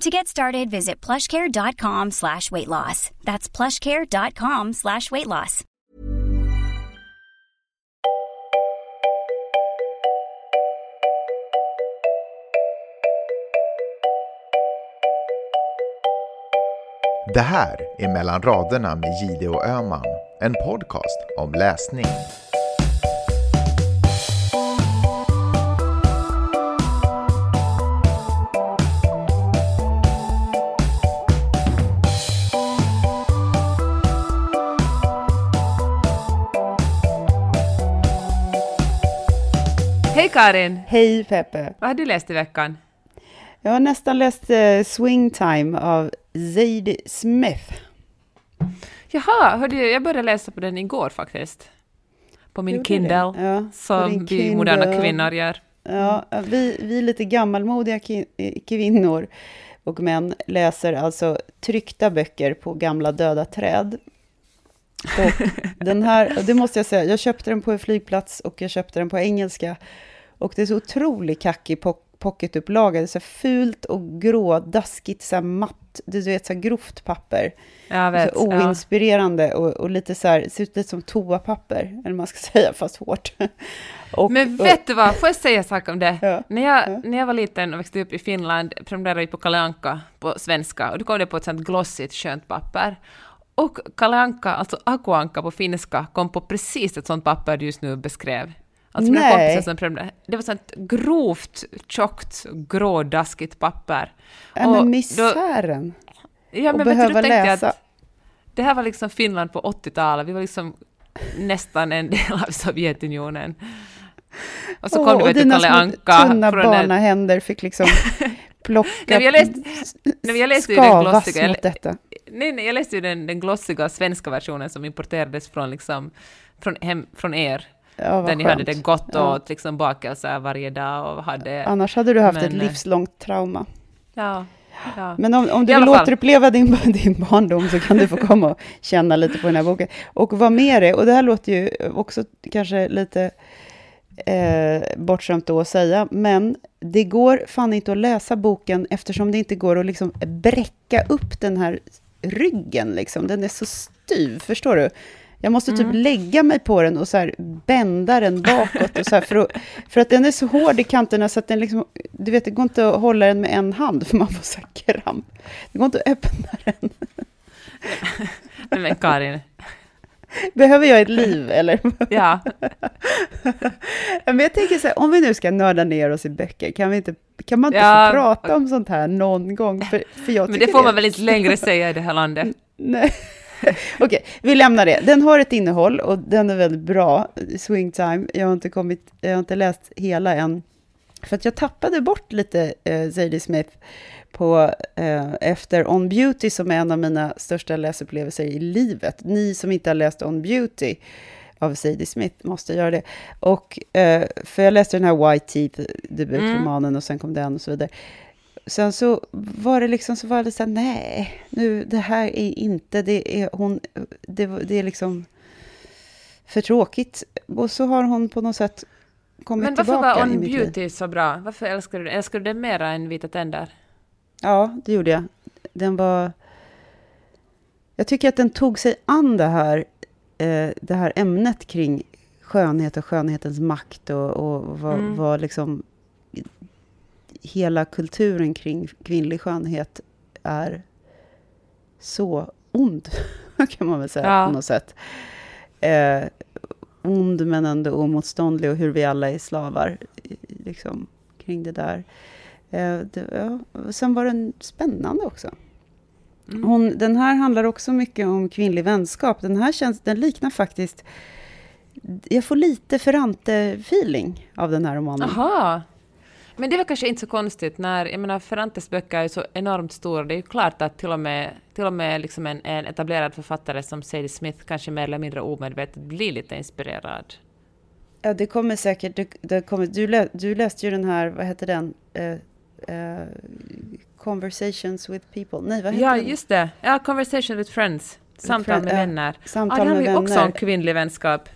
To get started, visit plushcare.com slash weight loss. That's plushcare.com slash weight loss. Det här är Mellan raderna med Gide och Öman, en podcast om läsning. Hej Karin! Hej Peppe! Vad har du läst i veckan? Jag har nästan läst uh, Swing Time av Zadie Smith. Jaha, hörde, jag började läsa på den igår faktiskt. På min Gjorde Kindle, Ja, som vi moderna Kindle. kvinnor gör. Ja, vi, vi är lite gammalmodiga ki- kvinnor och män läser alltså tryckta böcker på gamla döda träd. Och den här, det måste jag säga, jag köpte den på en flygplats och jag köpte den på engelska. Och det är så otroligt kackig po- pocketupplaga, det är så fult och grå, daskigt, så matt, du vet, så här grovt papper. Jag vet. så ja. oinspirerande och, och lite så här, ser ut lite som toapapper, eller man ska säga, fast hårt. Och, Men och- vet du vad, får jag säga en sak om det? Ja, När, jag, ja. när jag var liten och växte upp i Finland prenumererade vi på Kalle Anka på svenska och då kom det på ett sånt glossigt skönt papper. Och Kalle Anka, alltså Aku Anka på finska, kom på precis ett sånt papper du just nu beskrev. Alltså mina Nej. kompisar som. Det var sånt grovt, tjockt, grådaskigt papper. Ja, Och men då- misären. Ja, och men du, behöva då tänkte jag läsa. att det här var liksom Finland på 80-talet, vi var liksom nästan en del av Sovjetunionen. Och så kom det och vet du, dina Kalle Anka från den... barnahänder fick liksom plocka, jag läste- men jag läste den skavas glossiga, mot detta. Nej, nej, jag läste ju den, den glossiga svenska versionen som importerades från, liksom, från, hem, från er, Ja, där ni hade det gott och Ja. åt liksom bakelser varje dag och hade... Annars hade du haft ett Men, eh, livslångt trauma. Ja, ja. Men om, om du vill fall. återuppleva din, din barndom så kan du få komma och känna lite på den här boken. Och vad mer är, och det här låter ju också kanske lite eh, bortskämt att säga, men det går fan inte att läsa boken eftersom det inte går att liksom bräcka upp den här ryggen. Liksom. Den är så styv, förstår du? Jag måste typ Mm. lägga mig på den och så här bända den bakåt. Och så för, att, för att den är så hård i kanterna så att den liksom, du vet, det går inte att hålla den med en hand för man får så här kramp. Det går inte att öppna den. Nej, men Karin, Behöver jag ett liv eller? ja. Men jag tänker så här, om vi nu ska nörda ner oss i böcker, kan, vi inte, kan man inte Ja. få prata om sånt här någon gång? För, för jag Men det får man väl inte längre säga i det här landet? Nej. Okej, vi lämnar det. Den har ett innehåll och den är väldigt bra, Swing Time. Jag har inte, kommit, jag har inte läst hela än. För att jag tappade bort lite eh, Zadie Smith på, eh, efter On Beauty, som är en av mina största läsupplevelser i livet. Ni som inte har läst On Beauty av Zadie Smith måste göra det. Och, eh, för jag läste den här White Teeth, debutromanen, och sen kom den och så vidare. Sen så var det liksom så var det så här, nej, nu, det här är inte, det är hon, det, det är liksom för tråkigt. Och så har hon på något sätt kommit Men varför tillbaka var i On mitt. Beauty så bra? Varför älskar du den? Älskar du den mera än Vita tänder? Ja, det gjorde jag. Den var... Jag tycker att den tog sig an det här, eh, det här ämnet kring skönhet och skönhetens makt och, och vad, Mm. vad liksom hela kulturen kring kvinnlig skönhet är så ond, kan man väl säga Ja. på något sätt. eh, ond men ändå omotståndlig och hur vi alla är slavar liksom, kring det där. Eh, det. Sen var den spännande också. Mm. Hon, den här handlar också mycket om kvinnlig vänskap. Den här känns, den liknar faktiskt... Jag får lite Ferrante-feeling av den här romanen. Aha. Men det var kanske inte så konstigt när, jag menar Ferrantes böcker är så enormt stora. Det är ju klart att till och med, till och med liksom en, en etablerad författare som Sadie Smith kanske mer eller mindre omedvetet blir lite inspirerad. Ja, det kommer säkert. Det, det kommer, du, lä, du läste ju den här, vad heter den? Uh, uh, conversations with people. Nej, vad heter ja, den? just det. Ja, Conversation with friends. Samtal med vänner. Samtal ja, det har vi vänner. också om kvinnlig vänskap.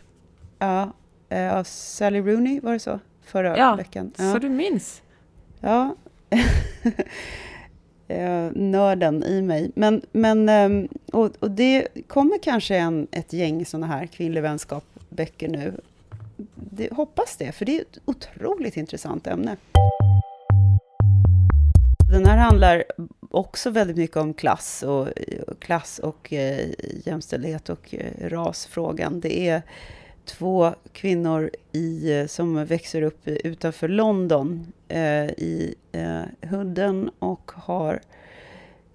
Ja, uh, av Sally Rooney, var det så? Förra ja, veckan. Ja, så du minns. Ja. nörden i mig. Men, men ehm, och, och det kommer kanske en, ett gäng sådana här kvinnlig vänskap-böcker nu. Det, hoppas det, för det är ett otroligt intressant ämne. Den här handlar också väldigt mycket om klass och, klass och eh, jämställdhet och eh, rasfrågan. Det är två kvinnor i, eh, som växer upp utanför London eh, i eh, Hudden och har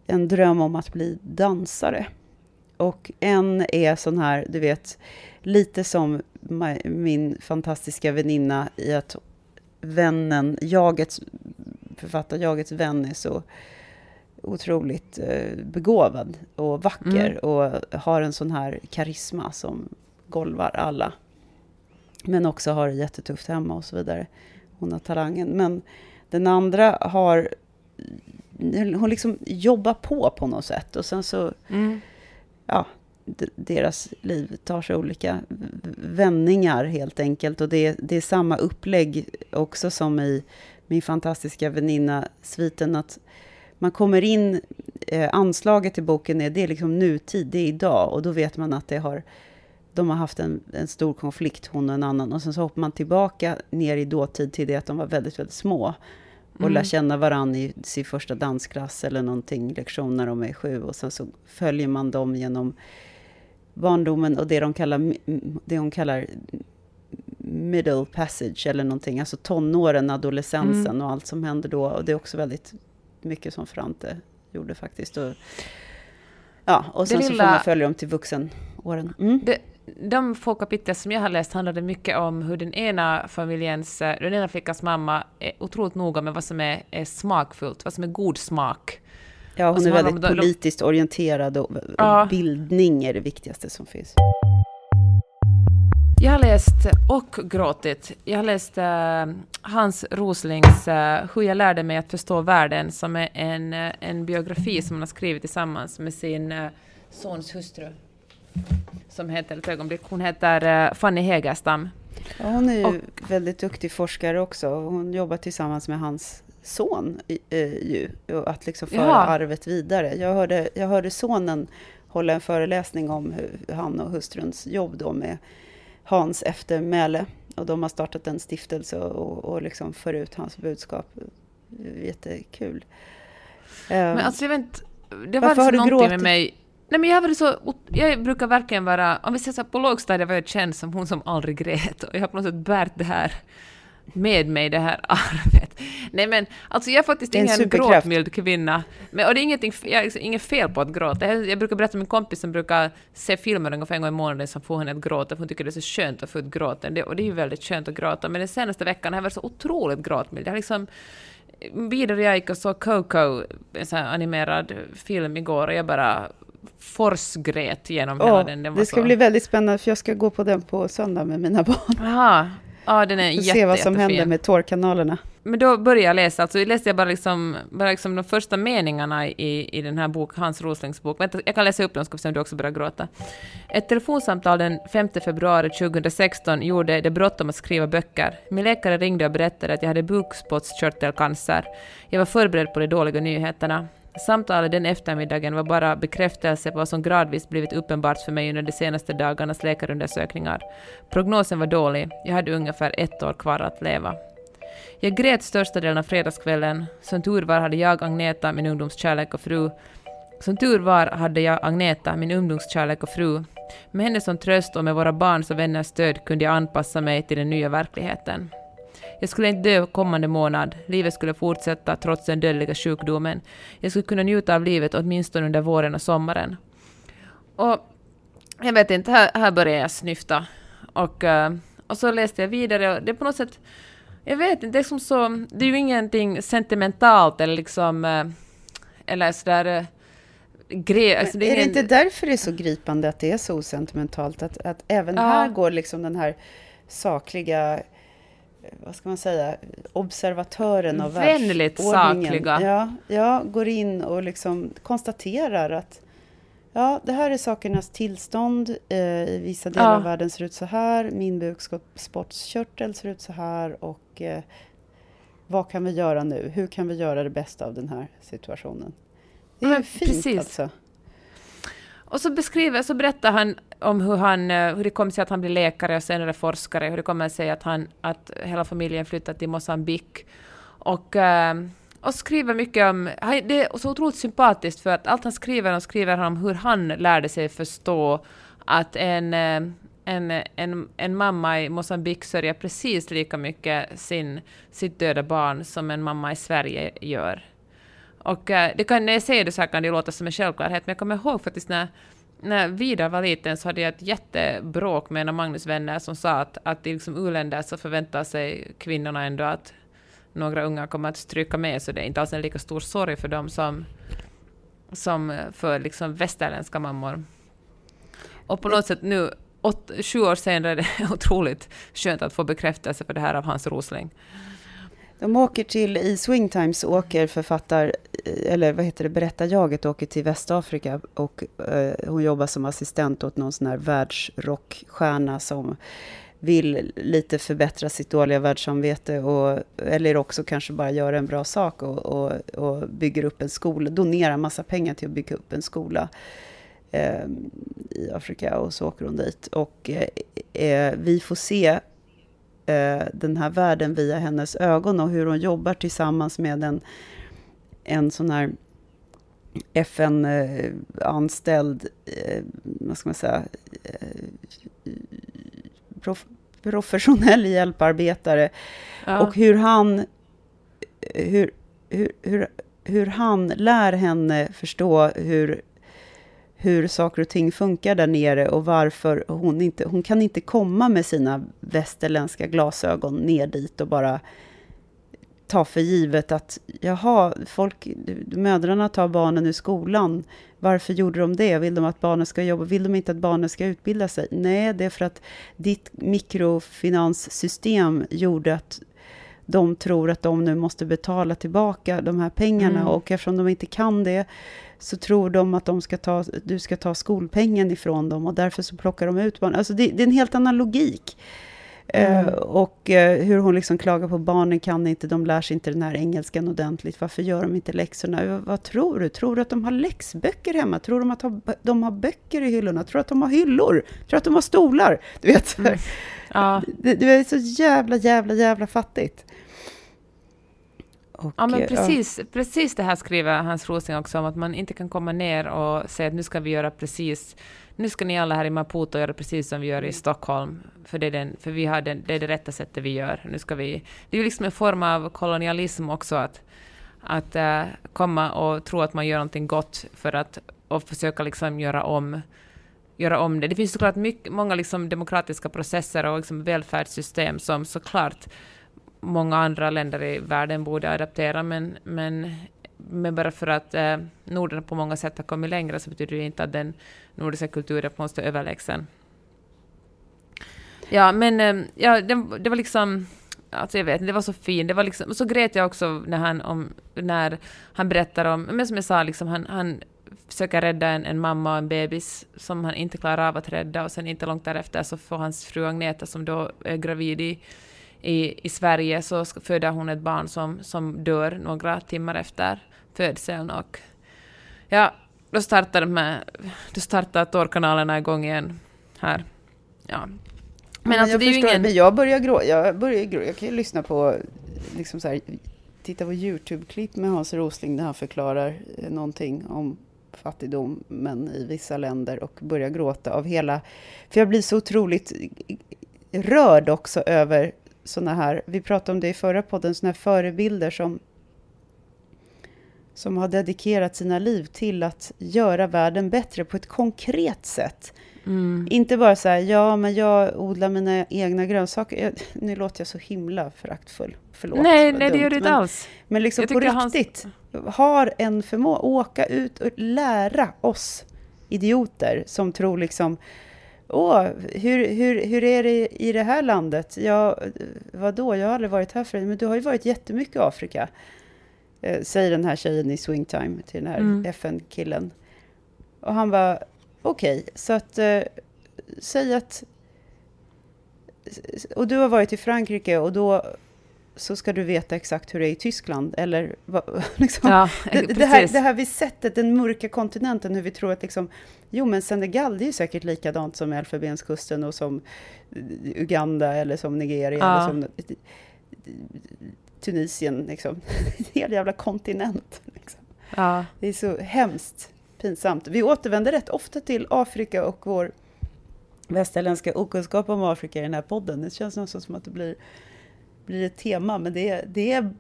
en dröm om att bli dansare. Och en är sån här, du vet, lite som min fantastiska väninna i att vännen, jaget, författarjagets vän är så otroligt eh, begåvad och vacker mm. och har en sån här karisma som golvar alla. Men också har det jättetufft hemma och så vidare. Hon har talangen. Men den andra har... Hon liksom jobbar på på något sätt. Och sen så... Mm. Ja, deras liv tar sig olika vändningar helt enkelt. Och det, det är samma upplägg också som i min fantastiska väninna sviten att man kommer in, eh, anslaget i boken är, det är liksom nutid, det är idag. Och då vet man att det har de har haft en, en stor konflikt, hon och en annan. Och sen så hoppar man tillbaka ner i dåtid till det att de var väldigt, väldigt små. Och mm. lär känna varandra i sin första dansklass eller någonting, lektion när de är sju. Och sen så följer man dem genom barndomen och det de kallar, det hon kallar middle passage eller någonting. Alltså tonåren, adolescensen mm. och allt som händer då. Och det är också väldigt mycket som Frante gjorde faktiskt. Och, ja, och sen lilla... så får man följa dem till vuxenåren. Mm. Det, de få kapitel som jag har läst handlade mycket om hur den ena familjens, eh, den ena flickans mamma är otroligt noga med vad som är, är smakfullt, vad som är god smak. Ja, hon är väldigt de, politiskt de, orienterad och, och ja. bildning är det viktigaste som finns. Jag har läst och gråtit. Jag har läst uh, Hans Roslings uh, Hur jag lärde mig att förstå världen, som är en, uh, en biografi som han har skrivit tillsammans med sin sons hustru som heter, ett ögonblick, hon heter Fanny Hägerstam. Ja, hon är ju och, väldigt duktig forskare också. Hon jobbar tillsammans med hans son ju, att liksom föra ja. arvet vidare. Jag hörde, jag hörde sonen hålla en föreläsning om hur han och hustruns jobb då med Hans eftermäle. Och de har startat en stiftelse och, och liksom för ut hans budskap. Jättekul. Men alltså jag vet inte, det var alltså någonting med mig Nej, men jag, har så, jag brukar verkligen vara, om vi säger så här, på lågstadiet var jag känd som hon som aldrig grät och jag har på något sätt bärt det här med mig, det här arvet. Nej men, alltså jag är faktiskt ingen superkraft. gråtmild kvinna. Men, och det är ingenting, jag är inget fel på att gråta. Jag, jag brukar berätta om min kompis som brukar se filmer ungefär en gång i månaden som får henne att gråta, för hon tycker det är så skönt att få ut gråten. Det, och det är ju väldigt skönt att gråta, men den senaste veckan har jag varit så otroligt gråtmild. Jag har liksom vidare jag gick och såg Coco, en sån här animerad film igår, och jag bara forsgrät genom oh, hela den. den det ska så... bli väldigt spännande, för jag ska gå på den på söndag med mina barn. Aha. Ja, den är jätte, Se vad som jättefin. händer med tårkanalerna. Men då började jag läsa, alltså läste jag bara, liksom, bara liksom de första meningarna i, i den här bok, Hans Roslings bok. Vänta, jag kan läsa upp dem, ska vi se om du också börjar gråta. Ett telefonsamtal den 5 februari 2016 gjorde det bråttom att skriva böcker. Min läkare ringde och berättade att jag hade bukspottkörtelcancer. Jag var förberedd på de dåliga nyheterna. Samtalet den eftermiddagen var bara bekräftelse på vad som gradvis blivit uppenbart för mig under de senaste dagarnas läkarundersökningar. Prognosen var dålig, jag hade ungefär ett år kvar att leva. Jag grät största delen av fredagskvällen. Som tur var hade jag, Agneta, min ungdomskärlek och fru, Som tur var hade jag Agneta, min ungdomskärlek och fru. Med henne som tröst och med våra barns och vänners stöd kunde jag anpassa mig till den nya verkligheten. Jag skulle inte dö kommande månad, livet skulle fortsätta trots den dödliga sjukdomen. Jag skulle kunna njuta av livet åtminstone under våren och sommaren. Och jag vet inte, här, här började jag snyfta. Och, eh, och så läste jag vidare och det är på något sätt, jag vet inte, det är som så, det är ju ingenting sentimentalt eller liksom, eh, eller sådär eh, grej. Alltså det är, är det inte därför det är så gripande att det är så osentimentalt? Att, att även ja. här går liksom den här sakliga vad ska man säga, observatören av Väldigt sakliga. Ja, ja, går in och liksom konstaterar att ja, det här är sakernas tillstånd. Eh, I vissa delar ja. av världen ser ut så här. Min bukspottkörtel ser ut så här. Och eh, vad kan vi göra nu? Hur kan vi göra det bästa av den här situationen? Det är Men, fint precis. alltså. Och så beskriver, så berättar han om hur, han, eh, hur det kom sig att han blev läkare och senare forskare, hur det kommer sig att, han, att hela familjen flyttade till Mosambik. Och, eh, och skriver mycket om... Det är så otroligt sympatiskt för att allt han skriver, och skriver han om hur han lärde sig förstå att en, eh, en, en, en mamma i Mosambik sörjer precis lika mycket sin, sitt döda barn som en mamma i Sverige gör. Och eh, det kan, när jag säger det så här kan det låta som en självklarhet, men jag kommer ihåg faktiskt när när Vidar var liten så hade jag ett jättebråk med en av Magnus vänner som sa att, att i liksom u-länder så förväntar sig kvinnorna ändå att några unga kommer att stryka med, så det är inte alls en lika stor sorg för dem som, som för liksom västerländska mammor. Och på något sätt nu, åt, sju år senare, är det otroligt skönt att få bekräftelse för det här av Hans Rosling. De åker till, i Swingtimes åker författar, eller vad heter det, berättarjaget åker till Västafrika och eh, hon jobbar som assistent åt någon sån här världsrockstjärna som vill lite förbättra sitt dåliga världssamvete och, eller också kanske bara göra en bra sak och, och, och bygger upp en skola, donerar massa pengar till att bygga upp en skola eh, i Afrika och så åker hon dit. Och eh, eh vi får se eh, den här världen via hennes ögon och hur hon jobbar tillsammans med en, en sån här FN-anställd, eh, vad ska man säga, eh, prof professionell hjälparbetare. Ja. Och hur han, hur, hur, hur, hur han lär henne förstå hur hur saker och ting funkar där nere och varför hon inte... Hon kan inte komma med sina västerländska glasögon ner dit och bara ta för givet att jaha, folk, mödrarna tar barnen ur skolan. Varför gjorde de det? Vill de att barnen ska jobba? Vill de inte att barnen ska utbilda sig? Nej, det är för att ditt mikrofinanssystem gjorde att de tror att de nu måste betala tillbaka de här pengarna mm. och eftersom de inte kan det så tror de att de ska ta, du ska ta skolpengen ifrån dem och därför så plockar de ut barn. Alltså det, det är en helt annan logik. Mm. Uh, och uh, hur hon liksom klagar på barnen kan inte, de lär sig inte den här engelskan ordentligt. Varför gör de inte läxorna? Uh, vad tror du? Tror du att de har läxböcker hemma? Tror de att de har böcker i hyllorna? Tror du att de har hyllor? Tror du att de har stolar? Du vet, mm. ja. det, det är så jävla, jävla, jävla fattigt. Och, ja, men precis, ja. precis det här skriver Hans Rosing också om, att man inte kan komma ner och säga att nu ska vi göra precis, nu ska ni alla här i Maputo göra precis som vi gör i mm. Stockholm, för det är, den, för vi har den, det är det rätta sättet vi gör. Nu ska vi, det är ju liksom en form av kolonialism också, att, att uh, komma och tro att man gör någonting gott för att och försöka liksom göra om göra om det. Det finns såklart mycket, många liksom demokratiska processer och liksom välfärdssystem som såklart många andra länder i världen borde adaptera, men, men, men bara för att eh, Norden på många sätt har kommit längre så betyder det inte att den nordiska kulturen på något är överlägsen. Ja, men eh, ja, det, det, var liksom... Alltså jag vet det var så fint. Det var liksom, så grät jag också när han, om, när han berättar om... Men som jag sa, liksom, han, han försöker rädda en, en, mamma och en bebis som han inte klarar av att rädda och sen inte långt därefter så får hans fru Agneta som då är gravid i i, i Sverige så föder hon ett barn som, som dör några timmar efter födseln och ja, då startar, med, då startar tårkanalerna igång igen här. Ja. Men, alltså, det är förstår, ju ingen... Men jag börjar gråta, jag börjar grå, jag kan ju lyssna på, liksom så här, titta på YouTube-klipp med Hans Rosling där han förklarar någonting om fattigdom, men i vissa länder och börja gråta av hela... För jag blir så otroligt rörd också över såna här, vi pratade om det i förra podden, såna här förebilder som som har dedikerat sina liv till att göra världen bättre på ett konkret sätt. Mm. Inte bara så här, ja, men jag odlar mina egna grönsaker. Jag, nu låter jag så himla föraktfull. Förlåt. Nej, nej det gör du inte alls. Men liksom på riktigt, hans... har en förmåga, åka ut och lära oss idioter som tror liksom, åh, hur, hur, hur är det i det här landet? Ja, vadå, jag har aldrig varit här förut, men du har ju varit jättemycket i Afrika. Eh, säger den här tjejen i Swingtime till den här mm. FN-killen. Och han var okej, okay, så att eh, säg att... Och du har varit i Frankrike och då så ska du veta exakt hur det är i Tyskland. Eller liksom, ja, det, det, här, det här vi sättet, den mörka kontinenten, hur vi tror att liksom, jo men Senegal, det är ju säkert likadant som Elfenbenskusten och som Uganda eller som Nigeria. Ja. Eller som, Tunisien, liksom. en hel jävla kontinent. Liksom. Ja. Det är så hemskt pinsamt. Vi återvänder rätt ofta till Afrika och vår västerländska okunskap om Afrika i den här podden. Det känns nästan som att det blir, blir ett tema, men det är, det är,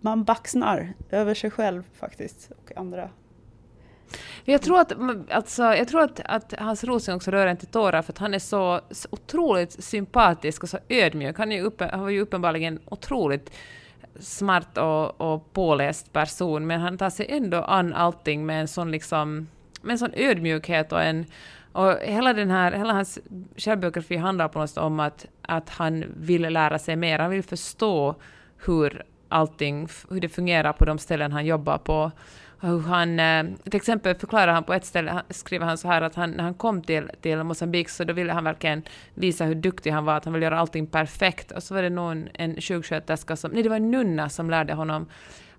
man baxnar över sig själv faktiskt, och andra. Jag tror att, alltså, jag tror att, att Hans Rosling också rör en till tårar, för att han är så, så otroligt sympatisk och så ödmjuk. Han, är uppe, han var ju uppenbarligen otroligt smart och, och påläst person, men han tar sig ändå an allting med en sån, liksom, med en sån ödmjukhet och en... Och hela, den här, hela hans självbiografi handlar på något sätt om att, att han vill lära sig mer, han vill förstå hur allting, hur det fungerar på de ställen han jobbar på hur han, eh, till exempel förklarar han på ett ställe, skriver han så här att han, när han kom till, till Mosambik så då ville han verkligen visa hur duktig han var, att han ville göra allting perfekt. Och så var det någon, en sjuksköterska som, nej det var en nunna som lärde honom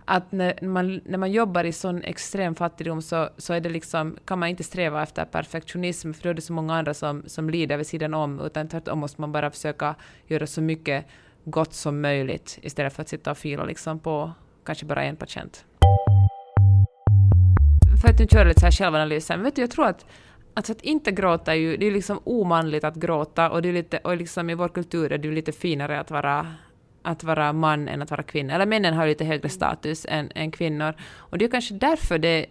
att när man, när man jobbar i sån extrem fattigdom så, så är det liksom, kan man inte sträva efter perfektionism, för då är det så många andra som, som lider vid sidan om, utan tvärtom måste man bara försöka göra så mycket gott som möjligt, istället för att sitta och fila liksom på kanske bara en patient. För att nu köra lite så här självanalysen, vet du, jag tror att Alltså att inte gråta är ju, det är liksom omanligt att gråta och det är lite, och liksom i vår kultur är det ju lite finare att vara, att vara man än att vara kvinna. Eller männen har lite högre status än, än kvinnor. Och det är kanske därför det,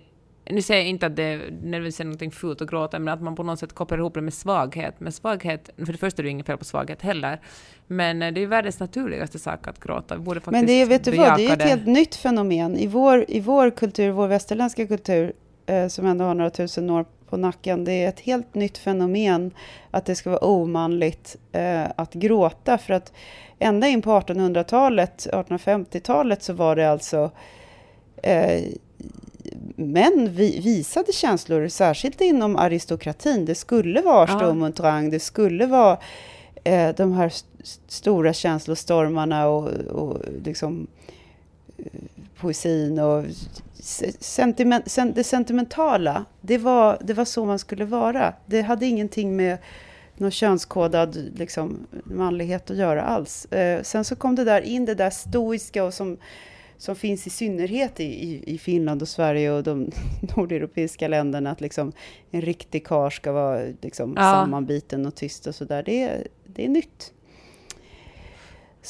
nu säger jag inte att det nödvändigtvis är någonting fult att gråta, men att man på något sätt kopplar ihop det med svaghet. Men svaghet, för det första är det ju inget fel på svaghet heller, men det är ju världens naturligaste sak att gråta. Vi borde faktiskt Men det är, vet du vad, det är ett helt nytt fenomen. I vår, i vår kultur, vår västerländska kultur, eh, som ändå har några tusen år på nacken. Det är ett helt nytt fenomen att det ska vara omanligt eh, att gråta. För att ända in på 1800-talet, 1850-talet, så var det alltså eh, män vi, visade känslor, särskilt inom aristokratin. Det skulle vara Sturm det skulle vara eh, de här st stora känslostormarna och, och liksom, eh, poesin och sentiment, det sentimentala, det var, det var så man skulle vara. Det hade ingenting med någon könskodad liksom, manlighet att göra alls. Eh, sen så kom det där in, det där stoiska och som, som finns i synnerhet i, i, i Finland och Sverige och de nordeuropeiska länderna, att liksom en riktig kar ska vara liksom, ja. sammanbiten och tyst och sådär. Det, det är nytt.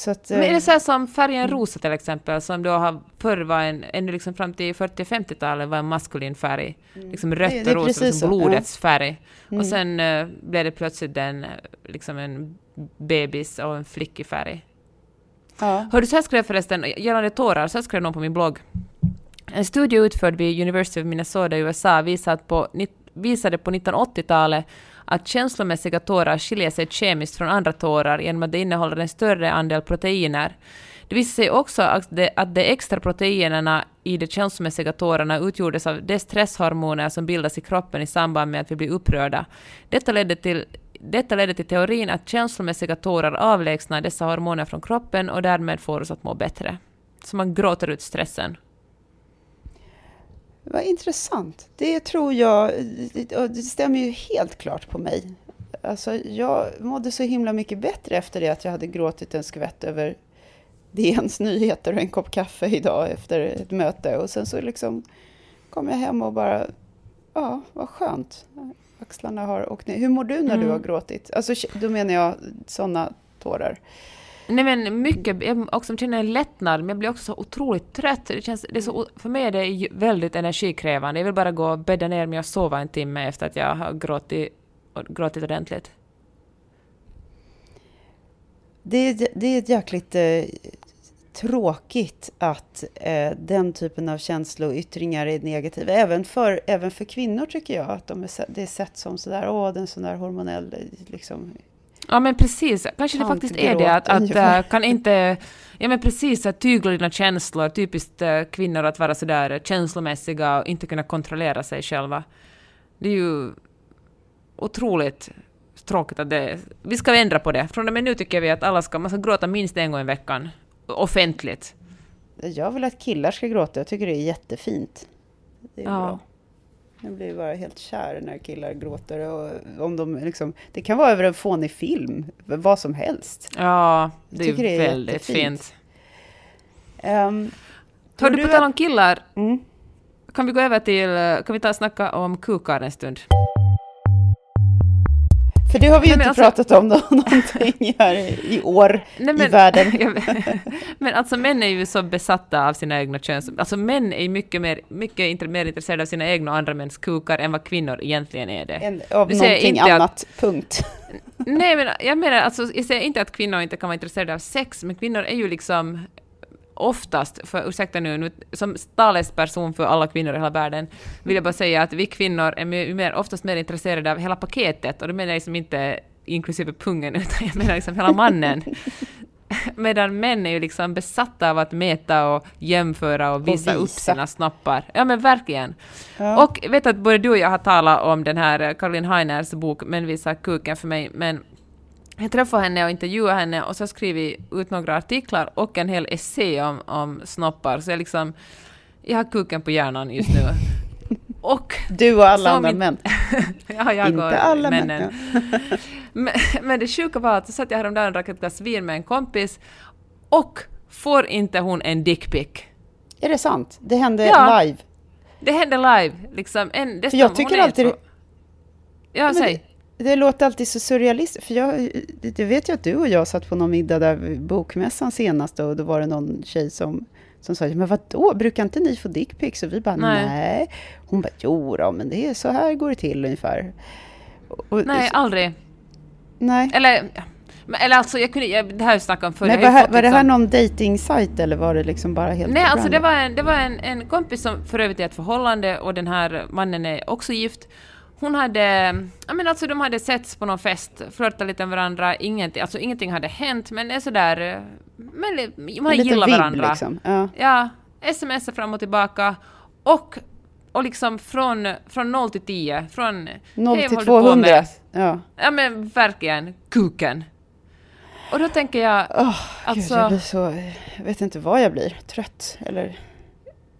Att, Men är det så här som färgen mm. rosa till exempel, som då har förr var en, ännu liksom fram till 40-50-talet var en maskulin färg, mm. liksom rött och rosa, liksom blodets ja. färg. Mm. Och sen uh, blev det plötsligt en, liksom en bebis och en flickig färg. Ja. Hör du, så här skrev förresten, gällande tårar, så här skrev någon på min blogg. En studie utförd vid University of Minnesota i USA visade på, visade på 1980-talet att känslomässiga tårar skiljer sig kemiskt från andra tårar genom att de innehåller en större andel proteiner. Det visade sig också att de, att de extra proteinerna i de känslomässiga tårarna utgjordes av de stresshormoner som bildas i kroppen i samband med att vi blir upprörda. Detta ledde till detta ledde till teorin att känslomässiga tårar avlägsnar dessa hormoner från kroppen och därmed får oss att må bättre. Så man gråter ut stressen. Vad intressant. Det tror jag, och det stämmer ju helt klart på mig. Alltså, jag mådde så himla mycket bättre efter det att jag hade gråtit en skvätt över DNs nyheter och en kopp kaffe idag efter ett möte. Och sen så liksom kom jag hem och bara Ja, vad skönt. Axlarna har åkt ner. Hur mår du när mm. du har gråtit? Alltså, då menar jag sådana tårar. Nej men mycket, jag också känner en lättnad, men jag blir också så otroligt trött. Det känns, det är så, för mig är det väldigt energikrävande. Jag vill bara gå och bädda ner mig och sova en timme efter att jag har gråtit, gråtit ordentligt. Det är, det är ett jäkligt eh, tråkigt att eh, den typen av känsloyttringar är negativa. Även för, även för kvinnor tycker jag att de är, det är sett som sådär, åh, den sån där hormonell liksom, Ja men precis, kanske det faktiskt är det att, att äh, kan inte... Ja men precis, att tygla dina känslor, typiskt äh, kvinnor att vara sådär känslomässiga och inte kunna kontrollera sig själva. Det är ju otroligt tråkigt att det... Vi ska ändra på det. Från och med nu tycker vi att alla ska, man ska gråta minst en gång i veckan. Offentligt. Jag vill att killar ska gråta, jag tycker det är jättefint. Det är ja. bra. Jag blir bara helt kär när killar gråter. Och om de liksom, det kan vara över en fånig film, vad som helst. Ja, det är, det är väldigt jättefint. fint. Um, Hör du, på tal om killar, mm. kan vi gå över till, kan vi ta och snacka om kukar en stund? För det har vi ju inte alltså, pratat om då, någonting här i år nej, men, i världen. men alltså män är ju så besatta av sina egna köns... Alltså män är ju mycket mer, mycket mer intresserade av sina egna och andra mäns kukar än vad kvinnor egentligen är det. En, av någonting annat, att, punkt. nej, men jag menar alltså, jag säger inte att kvinnor inte kan vara intresserade av sex, men kvinnor är ju liksom oftast, för ursäkta nu, nu som talesperson för alla kvinnor i hela världen, vill jag bara säga att vi kvinnor är mer, oftast mer intresserade av hela paketet, och då menar jag liksom inte inklusive pungen, utan jag menar liksom hela mannen. Medan män är ju liksom besatta av att mäta och jämföra och visa, och visa. upp sina snoppar. Ja men verkligen. Ja. Och jag vet att både du och jag har talat om den här Caroline Heiners bok Men visa kuken för mig, men jag träffade henne och intervjuade henne och så skrev vi ut några artiklar och en hel essä om, om snoppar. Så jag liksom, jag har kuken på hjärnan just nu. Och du och alla andra min, män. ja, jag Inte och alla männen. Män, ja. men, men det sjuka var att så satt jag häromdagen och drack ett glas vin med en kompis och får inte hon en dickpic. Är det sant? Det hände ja, live? Det hände live. Liksom. En, För jag tycker alltid... Så, ja, säg det låter alltid så surrealistiskt. För jag, det vet jag att du och jag satt på någon middag där bokmässan senast och då var det någon tjej som, som sa, men vadå, brukar inte ni få dickpics? Och vi bara, nej. nej. Hon bara, jo då, men det är så här går det till ungefär. Och, nej, så, aldrig. Nej. Eller, eller alltså, jag kunde, jag, det här har jag snackat om förr. Men var, här, var det här någon dating eller var det liksom bara helt Nej, alltså det var, en, det var en, en kompis som för övrigt är ett förhållande och den här mannen är också gift hon hade, ja men alltså de hade setts på någon fest, flörtat lite med varandra, ingenting, alltså ingenting hade hänt, men är sådär, men man gillar varandra. Liksom. Ja. ja, sms fram och tillbaka, och, och liksom från, från 0 till 10, från... 0 till 200? Ja. ja men verkligen, kuken. Och då tänker jag, oh, alltså... Gud, jag blir så, jag vet inte vad jag blir, trött eller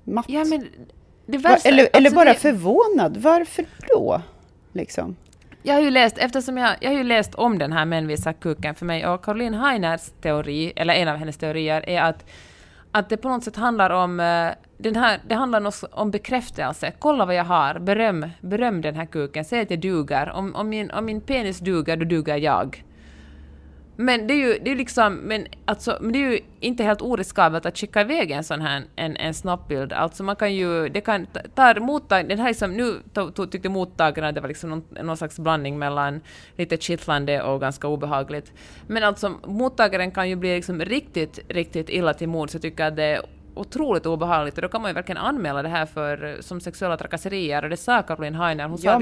matt. Ja men Värsta, eller, eller alltså bara det... förvånad. Varför då? Liksom. Jag har ju läst, eftersom jag, jag har ju läst om den här mänvisa kuken för mig och Caroline Heiners teori, eller en av hennes teorier, är att, att det på något sätt handlar om uh, den här, det handlar om bekräftelse. Kolla vad jag har, beröm, beröm den här kuken, säg att jag duger. Om, om, min, om min penis duger, då duger jag. Men det är ju det är liksom, men alltså, men det är ju inte helt oriskabelt att skicka iväg en sån här en, en snoppbild. Alltså man kan ju, det kan, ta mottag, den här liksom, nu to, to, tyckte mottagarna att det var liksom någon, någon slags blandning mellan lite kittlande och ganska obehagligt. Men alltså mottagaren kan ju bli liksom riktigt, riktigt illa till mods och tycker att det är otroligt obehagligt och då kan man ju verkligen anmäla det här för, eh, som sexuella trakasserier och det sa Caroline Heiner. Hon ja.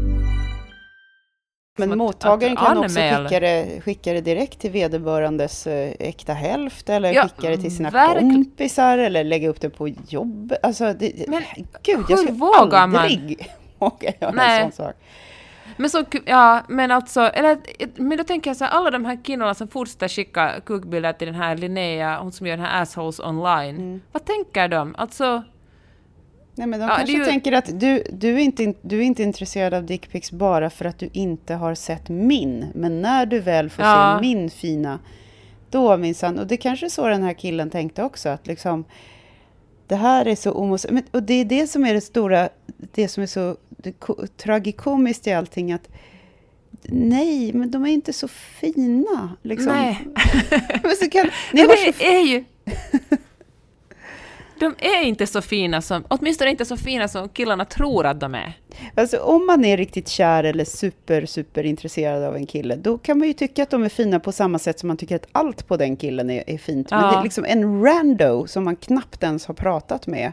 Men att- mottagaren att kan också skicka det, skicka det direkt till vederbörandes eh, äkta hälft eller Ja, skicka det till sina verk- kompisar eller lägga upp det på jobb. Alltså, det, Men gud, jag skulle vågar man? aldrig våga göra Nej. en sån sak. Men så, ja, men alltså, eller, men då tänker jag så här, alla de här kvinnorna som fortsätter skicka kukbilder till den här Linnea, hon som gör den här Assholes online, Mm. vad tänker de? Alltså, Nej, men de Ja, kanske ju- tänker att du, du, är inte, du är inte intresserad av dickpics bara för att du inte har sett min. Men när du väl får Ja. se min fina, då minsann. Och det kanske är så den här killen tänkte också. Att liksom, det här är så omos... Men, och det är det som är det stora, det som är så det, ko- tragikomiskt i allting. Att nej, men de är inte så fina. Liksom. nej. men så kan, ni det är ju... De är inte så fina som, åtminstone inte så fina som killarna tror att de är. Alltså om man är riktigt kär eller super, super intresserad av en kille, då kan man ju tycka att de är fina på samma sätt som man tycker att allt på den killen är, är fint. Men Ja. det är liksom en rando som man knappt ens har pratat med.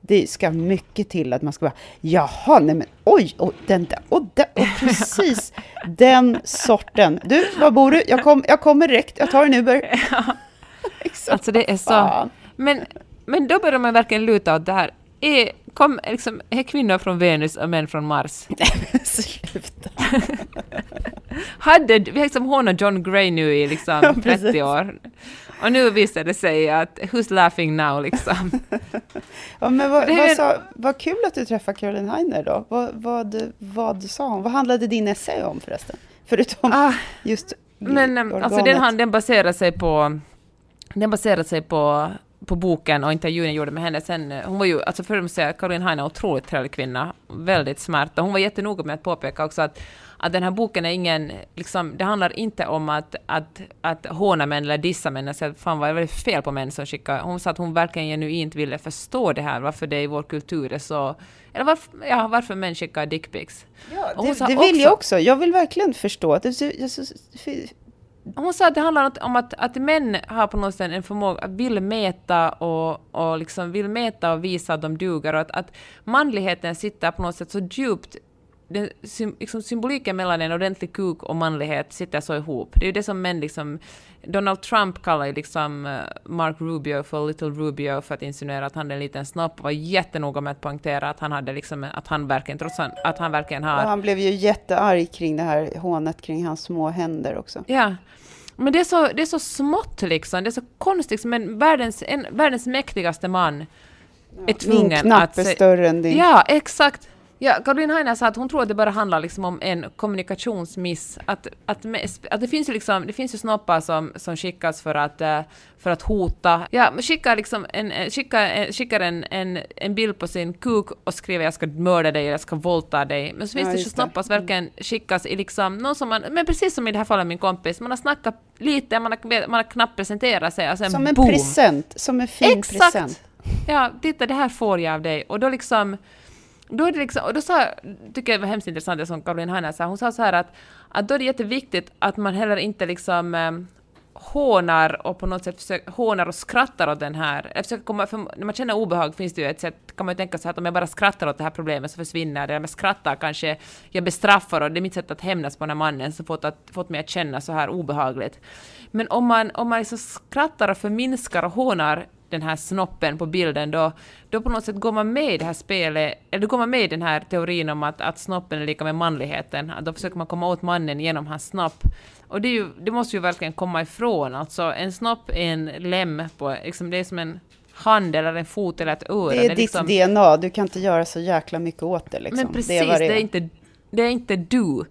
Det ska mycket till att man ska bara, jaha, nej men oj, och den där, och, den, och precis den sorten. Du, var bor du? Jag, kom, jag kommer direkt, jag tar en Uber. Liksom, Alltså det är så... Men, men då börjar man verkligen luta åt det här. Är, kom, liksom, är kvinnor från Venus och män från Mars? Sluta. Hade, vi har liksom hånat John Gray nu i liksom Ja, 30 precis. år. Och nu visar det sig att who's laughing now liksom. Ja, men vad, vad, sa, vad kul att du träffade Caroline Heiner då. Vad, vad, vad sa hon? Vad handlade din essä om förresten? Förutom Ah, just men alltså den, den baserar sig på den baserar sig på, på boken och intervjun jag gjorde med henne. Sen, eh, hon var ju, alltså för att säga, Caroline Heine är en otroligt trevlig kvinna, väldigt smart. Och hon var jättenoga med att påpeka också att, att den här boken är ingen, liksom, det handlar inte om att, att, att håna män eller dissa män. Alltså, fan vad är det fel på män som skickar... Hon sa att hon verkligen genuint ville förstå det här, varför det i vår kultur är så... Eller varför, ja, varför män skickar dickpics. Ja, Och det, det vill också- jag också. Jag vill verkligen förstå. att Det, jag hon sa att det handlar om att, att män har på något sätt en förmåga att vill mäta och, och liksom vill mäta och visa att de duger och att, att manligheten sitter på något sätt så djupt sym, liksom symboliken mellan en ordentlig kuk och manlighet sitter så ihop. Det är ju det som män liksom... Donald Trump kallar ju liksom eh, Mark Rubio för Little Rubio för att insinuera att han är en liten snopp och var jättenoga med att poängtera att han hade liksom, att han verkligen, trots att han verkligen har... och han blev ju jättearg kring det här hånet kring hans små händer också. Ja. Men det är, så, det är så smått liksom, det är så konstigt, men världens, en, världens mäktigaste man är Min tvungen knapp att... är större än din. Ja, exakt. Ja, Caroline Heiner sa att hon tror att det bara handlar liksom om en kommunikationsmiss. Att, att, att det finns ju liksom, det finns ju snoppar som, som skickas för att, eh, för att hota. Ja, skickar liksom en, en- skickar, en, skickar en, en, en bild på sin kuk och skriver jag ska mörda dig, jag ska våldta dig. Men så finns Ja, det ju snoppar som verkligen skickas i liksom, någon som man, men precis som i det här fallet min kompis, man har snackat lite, man har, man har knappt presenterat sig, och sen Som en boom. present, som en fin Exakt! present. Ja, titta det här får jag av dig. Och då liksom då är det liksom, och då sa, tycker jag det var hemskt intressant det som Caroline Hanna sa, hon sa så här att, att då är det jätteviktigt att man heller inte liksom eh, hånar och på något sätt försöker, hånar och skrattar åt den här, försöker komma, för när man känner obehag finns det ju ett sätt, kan man ju tänka sig att om jag bara skrattar åt det här problemet så försvinner det, om jag skrattar kanske jag bestraffar och det är mitt sätt att hämnas på den här mannen som fått, att, fått mig att känna så här obehagligt. Men om man, om man liksom skrattar och förminskar och hånar den här snoppen på bilden, då, då på något sätt går man med i det här spelet, eller då går man med i den här teorin om att, att snoppen är lika med manligheten, att då försöker man komma åt mannen genom hans snopp. Och det, är ju, det måste ju verkligen komma ifrån, alltså en snopp är en lem på, liksom det är som en hand eller en fot eller ett öra. Det är, det ditt liksom, DNA, du kan inte göra så jäkla mycket åt det. Liksom. Men precis, det är, det är, inte, det är inte du.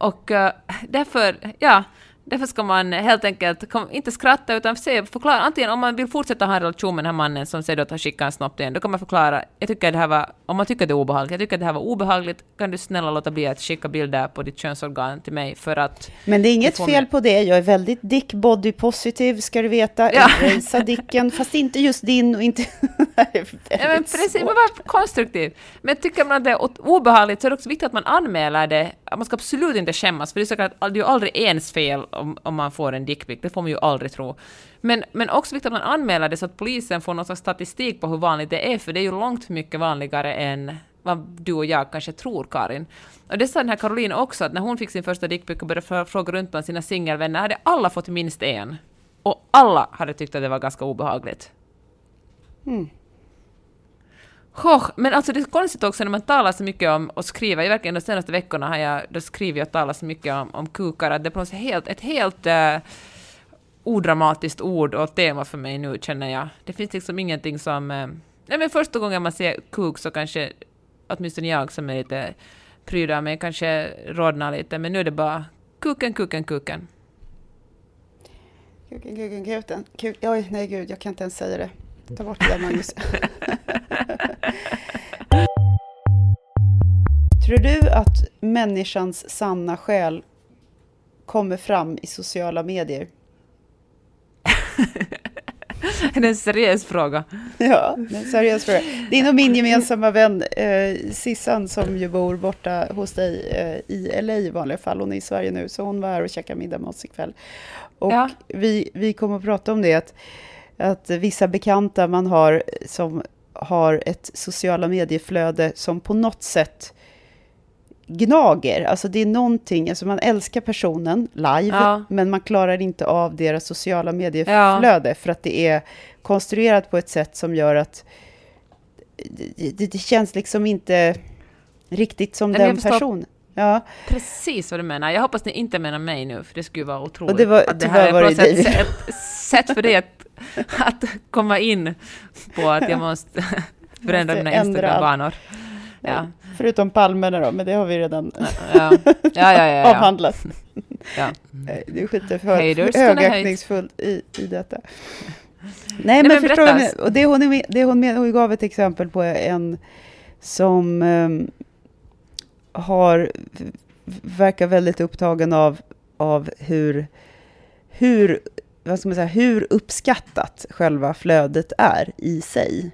Och uh, därför, ja, Därför ska man helt enkelt kom, inte skratta utan se, förklara. Antingen om man vill fortsätta ha en relation med den här mannen som säger att han skickar en snopp till en, då kan man förklara. Jag tycker det här var, om man tycker det är obehagligt, jag tycker det här var obehagligt, kan du snälla låta bli att skicka bilder på ditt könsorgan till mig för att... Men det är inget fel mig... på det. Jag är väldigt dick body positive, ska du veta. Ja. Embracea dicken, fast inte just din och inte... ja, men precis, men var konstruktiv. Men tycker man att det är obehagligt så är det också viktigt att man anmäler det. Man ska absolut inte skämmas, för det är det är ju aldrig ens fel om, om man får en dickpic, det får man ju aldrig tro. Men, men också viktigt att man anmäler det så att polisen får någon slags statistik på hur vanligt det är, för det är ju långt mycket vanligare än vad du och jag kanske tror, Karin. Och det sa den här Caroline också, att när hon fick sin första dickpic och började fråga runt bland sina singelvänner hade alla fått minst en. Och alla hade tyckt att det var ganska obehagligt. Mm. Oh, men alltså det är konstigt också när man talar så mycket om och skriver, verkligen de senaste veckorna har jag då skrivit och talat så mycket om, om kukar, att det är på något helt, ett helt uh, odramatiskt ord och tema för mig nu känner jag. Det finns liksom ingenting som... Eh, nej men första gången man ser kuk så kanske, åtminstone jag som är lite pryd av mig, kanske rodnar lite, men nu är det bara kuken, kuken, kuken. Kuken, kuken, kuken. Kuk, oj, nej gud, jag kan inte ens säga det. Ta bort det där, Magnus. Tror du att människans sanna själ kommer fram i sociala medier? är det en seriös fråga? Ja, det är en seriös fråga. Din och min gemensamma vän eh, Sissan som ju bor borta hos dig eh, i LA i vanliga fall. Hon är i Sverige nu, så hon var här och käkade middag med oss ikväll. Och Ja. vi, vi kommer att prata om det, att, att vissa bekanta man har som har ett sociala medieflöde som på något sätt gnager. Alltså det är någonting, alltså man älskar personen live, Ja. men man klarar inte av deras sociala medieflöde för att det är konstruerat på ett sätt som gör att det, det, det känns liksom inte riktigt som den förstår. personen. Ja, Precis vad du menar. Jag hoppas ni inte menar mig nu, för det skulle vara otroligt. Och det var- att det här är var på det något sätt ett sätt för dig att, att komma in på att jag måste förändra Måste mina ändra Instagram-banor. Ja. Förutom palmerna då, men det har vi redan Ja. Ja, ja, avhandlat. ja. Eh, Du skjuter för högaktningsfullt i, i detta. Nej, men, men förstår du? Och det hon, med, det hon, med, hon gav ett exempel på en som ehm, har, verkar väldigt upptagen av, av hur, hur, vad ska man säga, hur uppskattat själva flödet är i sig.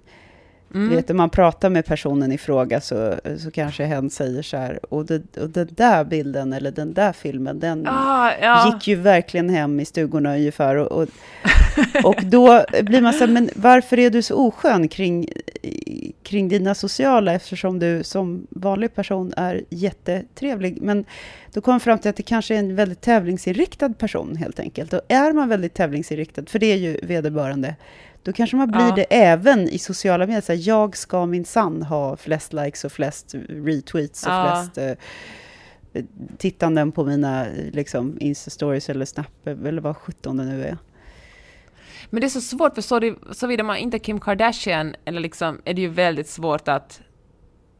Mm. Vet du, man pratar med personen i fråga så, så kanske hen säger så här, och, det, och den där bilden eller den där filmen, den Ah, ja. gick ju verkligen hem i stugorna ungefär. Och, och, och då blir man så här, men varför är du så oskön kring, kring dina sociala, eftersom du som vanlig person är jättetrevlig. Men då kom fram till att det kanske är en väldigt tävlingsinriktad person helt enkelt. Och är man väldigt tävlingsinriktad, för det är ju vederbörande, då kanske man blir Ja. det även i sociala medier. Så här, jag ska minsann ha flest likes och flest retweets och Ja. flest eh, tittanden på mina liksom, Insta-stories eller Snap eller vad sjutton det nu är. Men det är så svårt, för så såvida man inte är Kim Kardashian, eller liksom, är det ju väldigt svårt att,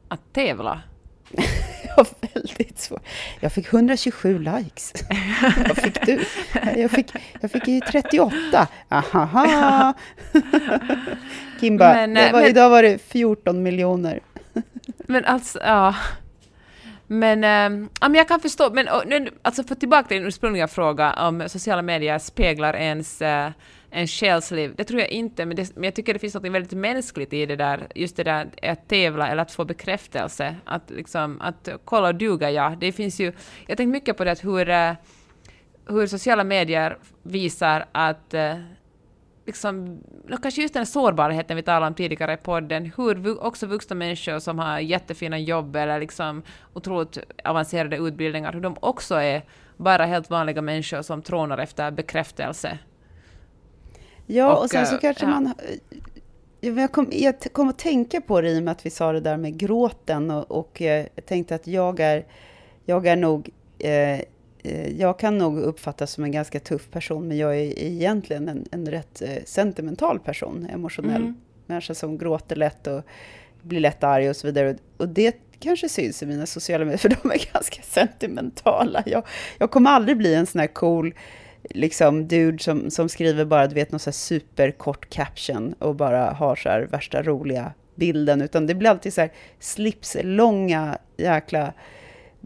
att tävla. Jag har väldigt svårt. Jag fick 127 likes. Vad fick du? Jag fick, jag fick ju 38. Ahaha. Kim bara, Men, eh, var, men- idag var det 14 miljoner. Men alltså, ja. Men, ähm, ja, men jag kan förstå, men och, nu, alltså för tillbaka till din ursprungliga fråga om sociala medier speglar ens, äh, en själsliv. Det tror jag inte, men, det, men jag tycker det finns något väldigt mänskligt i det där, just det där att tävla eller att få bekräftelse. Att, liksom, att kolla, duga jag? Det finns ju, jag tänker mycket på det att hur, eh, hur sociala medier visar att eh, liksom, kanske just den här sårbarheten vi talade om tidigare i podden, hur också vuxna människor som har jättefina jobb eller liksom otroligt avancerade utbildningar, hur de också är bara helt vanliga människor som trånar efter bekräftelse. Ja, och, och sen så eh, kanske ja. man... Jag kom, jag kom att tänka på det i och med att vi sa det där med gråten och, och jag tänkte att jag är, jag är nog eh, Eh, jag kan nog uppfattas som en ganska tuff person, men jag är egentligen en, en rätt eh, sentimental person, emotionell mm. människa som gråter lätt och blir lätt arg och så vidare. Och det kanske syns i mina sociala medier, för de är ganska sentimentala. Jag, jag kommer aldrig bli en sån här cool liksom dude som, som skriver bara, du vet, någon så här superkort caption och bara har så här värsta roliga bilden, utan det blir alltid så här slipslånga jäkla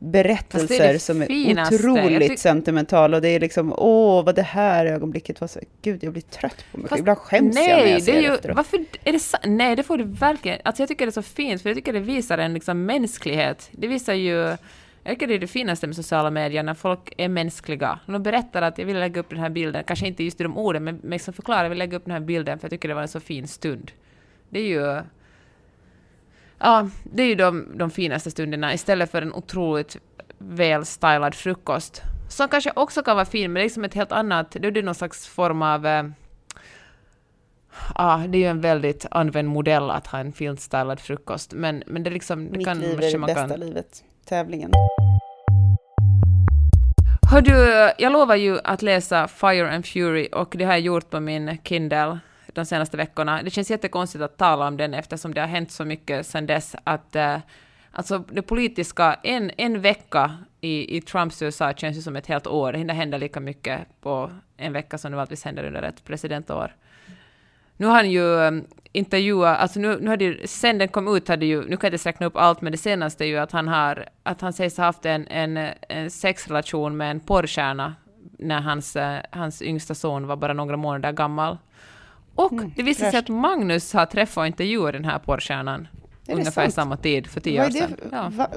berättelser är som är otroligt sentimentala. Och det är liksom, åh, vad det här ögonblicket var. Så, Gud, jag blir trött på mig. Fast, Ibland skäms nej, jag när jag ser det är ju, efteråt. Varför är det Nej, det får du verkligen... Alltså jag tycker det är så fint, för jag tycker det visar en liksom mänsklighet. Det visar ju... Jag tycker det är det finaste med sociala medier, när folk är mänskliga. De berättar att jag vill lägga upp den här bilden, kanske inte just i de orden, men liksom förklara, jag vill lägga upp den här bilden för jag tycker det var en så fin stund. Det är ju Ja, det är ju de, de finaste stunderna istället för en otroligt välstylad frukost. Som kanske också kan vara fin, men det är liksom ett helt annat... Det är någon slags form av... Eh, ah, det är ju en väldigt använd modell att ha en fint stylad frukost, men, men det, liksom, det Mitt kan... liv är det bästa kan... livet. Tävlingen. Hör du, jag lovar ju att läsa Fire and Fury och det har jag gjort på min Kindle de senaste veckorna. Det känns jättekonstigt att tala om den eftersom det har hänt så mycket sedan dess att uh, Alltså det politiska, en, en vecka i, i Trumps USA känns ju som ett helt år. Det hinner hända lika mycket på en vecka som det vanligtvis händer under ett presidentår. Nu har han ju eh, intervjuat, alltså nu, nu hade ju, sen den kom ut hade ju, nu kan jag inte räkna upp allt, men det senaste är ju att han har, att han sägs ha haft en, en, en sexrelation med en porrstjärna när hans, uh, hans yngsta son var bara några månader gammal. Och mm, det visade sig att Magnus har träffat och intervjuat den här porrstjärnan ungefär i samma tid för tio år sedan. Ja. Va,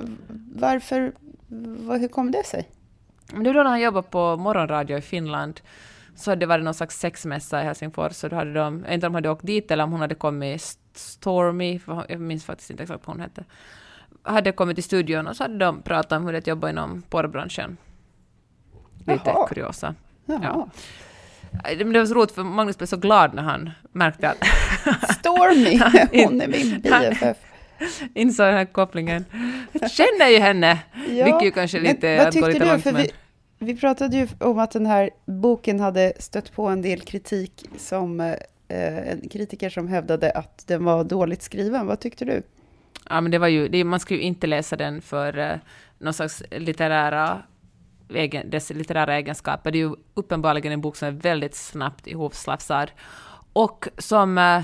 varför, va, hur kom det sig? Det var då när han jobbade på morgonradio i Finland så hade det varit någon slags sexmässa i Helsingfors, så då hade de, jag vet inte om de hade åkt dit eller om hon hade kommit Stormy, jag minns faktiskt inte exakt vad hon hette, hade kommit till studion och så hade de pratat om hur det är att jobba inom porrbranschen. Lite Jaha. kuriosa. Jaha. Ja. Det var så roligt för Magnus blev så glad när han märkte att... Stormy, hon är min BFF. insåg den här kopplingen. Jag känner ju henne, ja, vilket ju kanske lite men, att gå lite långt. För vi, vi pratade ju om att den här boken hade stött på en del kritik som eh, en kritiker som hävdade att den var dåligt skriven. Vad tyckte du? Ja, men det var ju, det, man skulle ju inte läsa den för eh, någon slags litterära egen, dess litterära egenskaper. Det är ju uppenbarligen en bok som är väldigt snabbt ihopslafsad och som eh,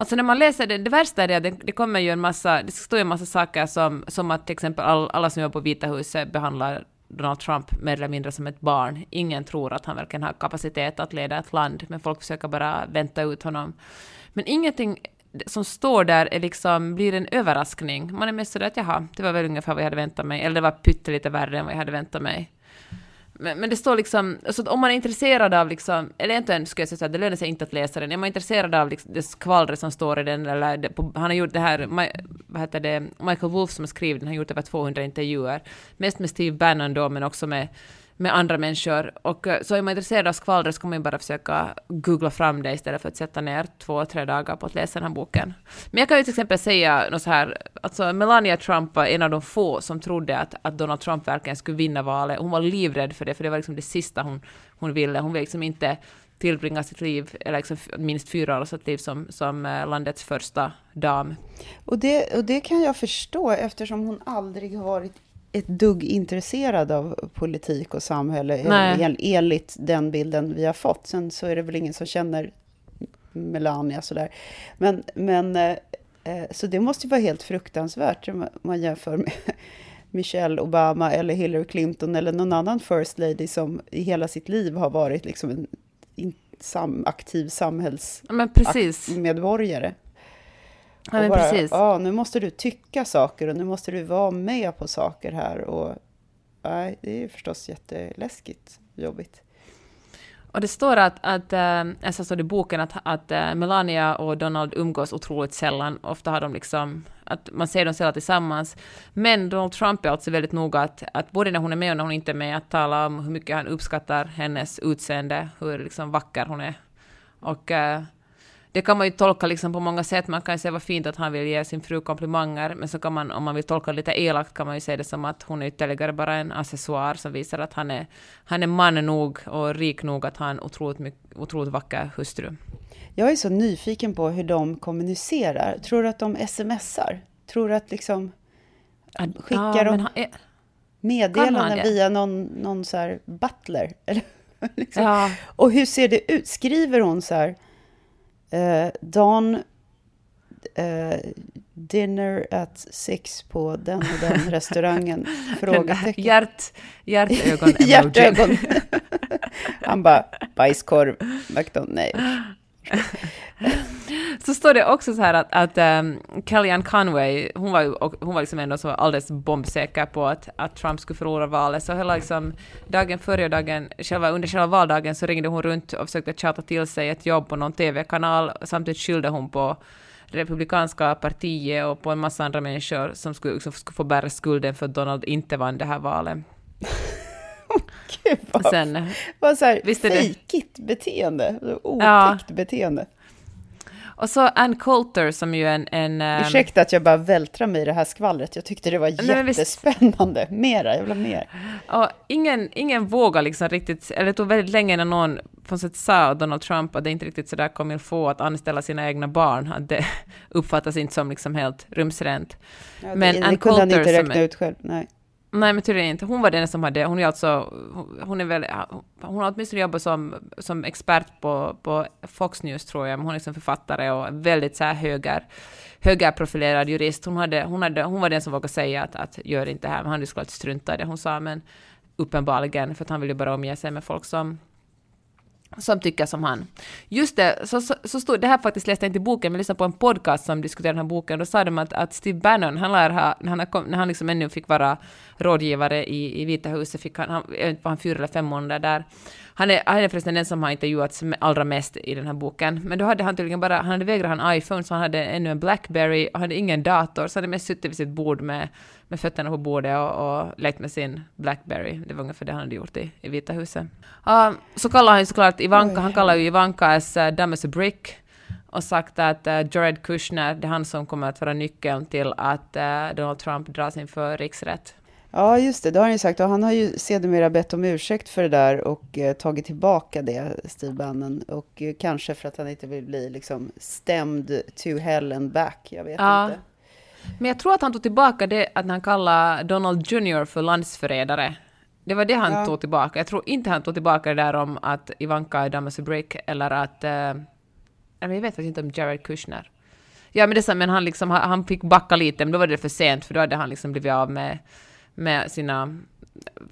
Alltså när man läser det, det värsta är det att det, det kommer ju en massa, det står ju en massa saker som, som att till exempel all, alla som jobbar på Vita huset behandlar Donald Trump mer eller mindre som ett barn. Ingen tror att han verkligen har kapacitet att leda ett land, men folk försöker bara vänta ut honom. Men ingenting som står där är liksom, blir en överraskning. Man är mest sådär att jaha, det var väl ungefär vad jag hade väntat mig, eller det var pyttelite värre än vad jag hade väntat mig. Men, men det står liksom, alltså om man är intresserad av liksom, eller egentligen skulle jag säga att det lönar sig inte att läsa den, är man intresserad av liksom, det skvallret som står i den, eller det, på, han har gjort det här, vad heter det, Michael Wolff som har skrivit den, har gjort över 200 intervjuer, mest med Steve Bannon då, men också med med andra människor. Och eh, så är man intresserad av skvallret så kan man ju bara försöka googla fram det istället för att sätta ner två, tre dagar på att läsa den här boken. Men jag kan ju till exempel säga något så här, alltså Melania Trump var en av de få som trodde att, att Donald Trump verkligen skulle vinna valet. Hon var livrädd för det, för det var liksom det sista hon, hon ville. Hon ville liksom inte tillbringa sitt liv, eller liksom minst fyra år av sitt liv som, som eh, landets första dam. Och det, och det kan jag förstå eftersom hon aldrig har varit ett dugg intresserad av politik och samhälle, Nej. enligt den bilden vi har fått. Sen så är det väl ingen som känner Melania sådär. Men, men eh, eh så det måste ju vara helt fruktansvärt om man jämför med Michelle Obama eller Hillary Clinton eller någon annan First Lady som i hela sitt liv har varit liksom en sam aktiv samhälls... Ja, men bara, precis. Ja, nu måste du tycka saker och nu måste du vara med på saker här. Och, nej, det är ju förstås jätteläskigt jobbigt. Och det står att, att äh, står det i boken att, att äh, Melania och Donald umgås otroligt sällan. Ofta har de liksom, att man ser dem sällan tillsammans. Men Donald Trump är alltså väldigt noga att, att både när hon är med och när hon inte är med, att tala om hur mycket han uppskattar hennes utseende, hur liksom vacker hon är. Och äh, det kan man ju tolka liksom på många sätt. Man kan ju säga vad fint att han vill ge sin fru komplimanger, men så kan man, om man vill tolka lite elakt, kan man ju säga det som att hon är ytterligare bara en accessoar som visar att han är, han är man nog och rik nog att ha en otroligt, mycket, otroligt vacker hustru. Jag är så nyfiken på hur de kommunicerar. Tror du att de smsar? Tror du att liksom... Skickar ja, de meddelanden via någon, någon så här butler? Eller, liksom. ja. Och hur ser det ut? Skriver hon så här... Uh, Don uh, dinner at six på den och den restaurangen? Frågetecken. Hjärt, hjärtögon Hjärtögon. Han bara, bajskorv, McDonald's, nej. så står det också så här att, att um, Kellyanne Conway, hon var ju hon var liksom ändå så alldeles bombsäker på att, att Trump skulle förlora valet, så hela liksom dagen före och dagen, själva, under själva valdagen så ringde hon runt och försökte tjata till sig ett jobb på någon TV-kanal, samtidigt skyllde hon på republikanska partiet och på en massa andra människor som skulle, som skulle få bära skulden för att Donald inte vann det här valet. Gud, vad, Sen, vad så här fejkigt beteende, otäckt ja. beteende. Och så Ann Coulter som ju en... en ehm, Ursäkta att jag bara vältrar mig i det här skvallret. Jag tyckte det var jättespännande. Mera, jag vill ha mer. Och ingen, ingen vågar liksom riktigt, eller det tog väldigt länge innan någon på något sätt sa Donald Trump att det inte riktigt sådär kommer få att anställa sina egna barn. Att det uppfattas inte som liksom helt rumsrent. Ja, det, Men det Ann kunde Coulter han inte räkna ut själv, nej. Nej, men tydligen inte. Hon var den som hade, hon är alltså, hon är väl, hon har åtminstone jobbat som, som expert på, på Fox News tror jag, men hon är liksom författare och väldigt så här höger, högerprofilerad jurist. Hon, hade, hon, hade, hon var den som vågade säga att, att gör inte det här, men han hade såklart strunta i det hon sa, men uppenbarligen, för att han ville bara omge sig med folk som som tycker som han. Just det, så, så, så stod, det här faktiskt läste jag inte i boken, men lyssnade på en podcast som diskuterade den här boken, då sa de att, att Steve Bannon, han lär ha, när han, kom, när han liksom ännu fick vara rådgivare i, i Vita huset, fick han, han, jag vet inte, var han fyra eller fem månader där, han är, han är förresten den som har intervjuats allra mest i den här boken. Men då hade han tydligen bara, han hade vägrat en iPhone, så han hade ännu en Blackberry och hade ingen dator, så han hade mest suttit vid sitt bord med, med fötterna på bordet och, och lekt med sin Blackberry. Det var ungefär det han hade gjort i, i Vita huset. Uh, så kallar han ju såklart Ivanka, han kallar ju Ivanka as uh, dumb as a brick och sagt att uh, Jared Kushner, det är han som kommer att vara nyckeln till att uh, Donald Trump dras inför riksrätt. Ja, just det, det har han ju sagt. Och han har ju sedermera bett om ursäkt för det där och eh, tagit tillbaka det, Steve Bannon. Och eh, kanske för att han inte vill bli liksom stämd to hell and back. Jag vet ja. inte. Men jag tror att han tog tillbaka det att han kallade Donald Jr för landsförrädare. Det var det han ja. tog tillbaka. Jag tror inte han tog tillbaka det där om att Ivanka är Damas Break eller att... Eh, jag vet faktiskt inte om Jared Kushner. Ja, men, det, men han, liksom, han fick backa lite, men då var det för sent, för då hade han liksom blivit av med med sina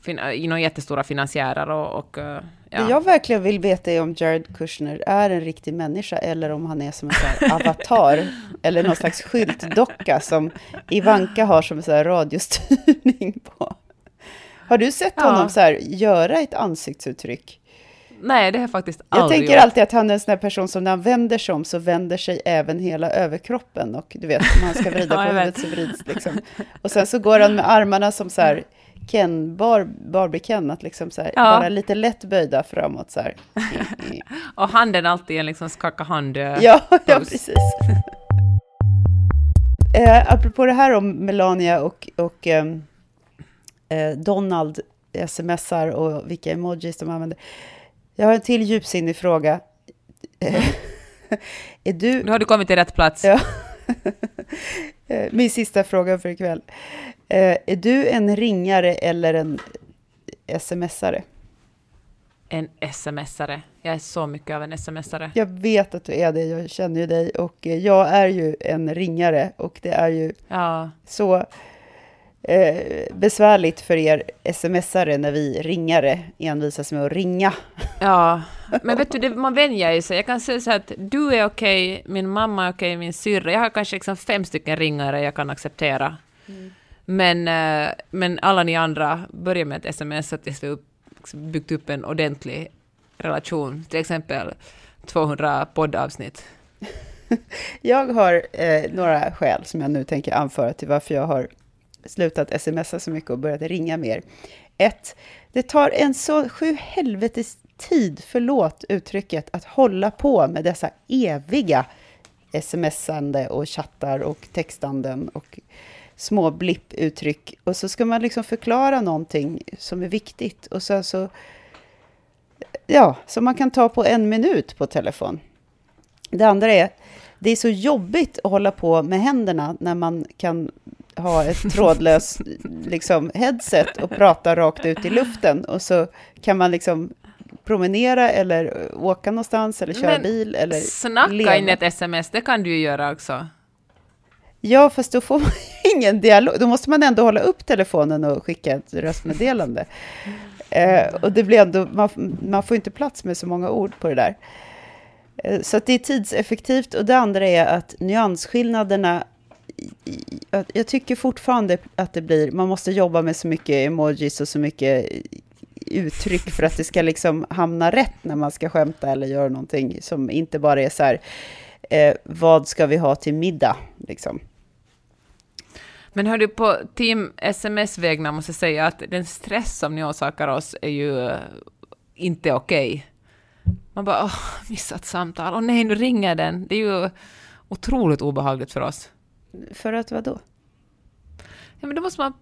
fin, jättestora finansiärer och, och eh, ja. Det jag verkligen vill veta är om Jared Kushner är en riktig människa eller om han är som en sån avatar eller någon slags skyltdocka som Ivanka har som en sån radiostyrning på. Har du sett honom ja. så här, göra ett ansiktsuttryck? Nej, det har jag faktiskt aldrig Jag tänker gjort. alltid att han är en sån här person som när han vänder sig om så vänder sig även hela överkroppen. Och du vet, om han ska vrida på huvudet så vrids liksom. Och sen så går han med armarna som så här Ken, bar, Barbie-Ken, att liksom så här, ja. bara lite lätt böjda framåt så här. och handen alltid en liksom skaka hand Ja, ja precis. eh, apropå det här om Melania och, och ehm, eh, Donald smsar och vilka emojis de använder. Jag har en till djupsinnig fråga. är du... Nu har du kommit till rätt plats. Ja. Min sista fråga för ikväll. Eh, är du en ringare eller en smsare? En smsare. Jag är så mycket av en smsare. Jag vet att du är det, jag känner ju dig. Och jag är ju en ringare och det är ju ja. så eh, besvärligt för er smsare när vi ringare envisas med att ringa. Ja, men vet du, det, man vänjer ju sig. Jag kan säga så att du är okej, min mamma är okej, min syrra. Jag har kanske liksom fem stycken ringare jag kan acceptera. Mm. Men, eh, men alla ni andra, börjar med ett sms tills vi liksom byggt upp en ordentlig relation. Till exempel 200 poddavsnitt. jag har eh, några skäl som jag nu tänker anföra till varför jag har slutat smsa så mycket och börjat ringa mer. Ett, det tar en så sju helvetes tid, förlåt uttrycket, att hålla på med dessa eviga smsande och chattar och textanden och små blipputtryck. Och så ska man liksom förklara någonting som är viktigt och sen så, ja, som man kan ta på en minut på telefon. Det andra är, det är så jobbigt att hålla på med händerna när man kan ha ett trådlöst liksom, headset och prata rakt ut i luften och så kan man liksom promenera eller åka någonstans eller köra Men bil eller snacka leva. in ett sms, det kan du ju göra också. Ja, fast då får man ingen dialog. Då måste man ändå hålla upp telefonen och skicka ett röstmeddelande. Eh, och det blir ändå, man, man, får inte plats med så många ord på det där. Eh, så det är tidseffektivt. Och det andra är att nyansskillnaderna jag tycker fortfarande att det blir, man måste jobba med så mycket emojis och så mycket uttryck för att det ska liksom hamna rätt när man ska skämta eller göra någonting som inte bara är så här, eh, vad ska vi ha till middag? Liksom. Men hör du, på Team SMS-vägnar måste jag säga att den stress som ni orsakar oss är ju eh, inte okej. Okay. Man bara, åh, missat samtal, åh nej, nu ringer den. Det är ju otroligt obehagligt för oss. För att vad då? Ja, men då måste man,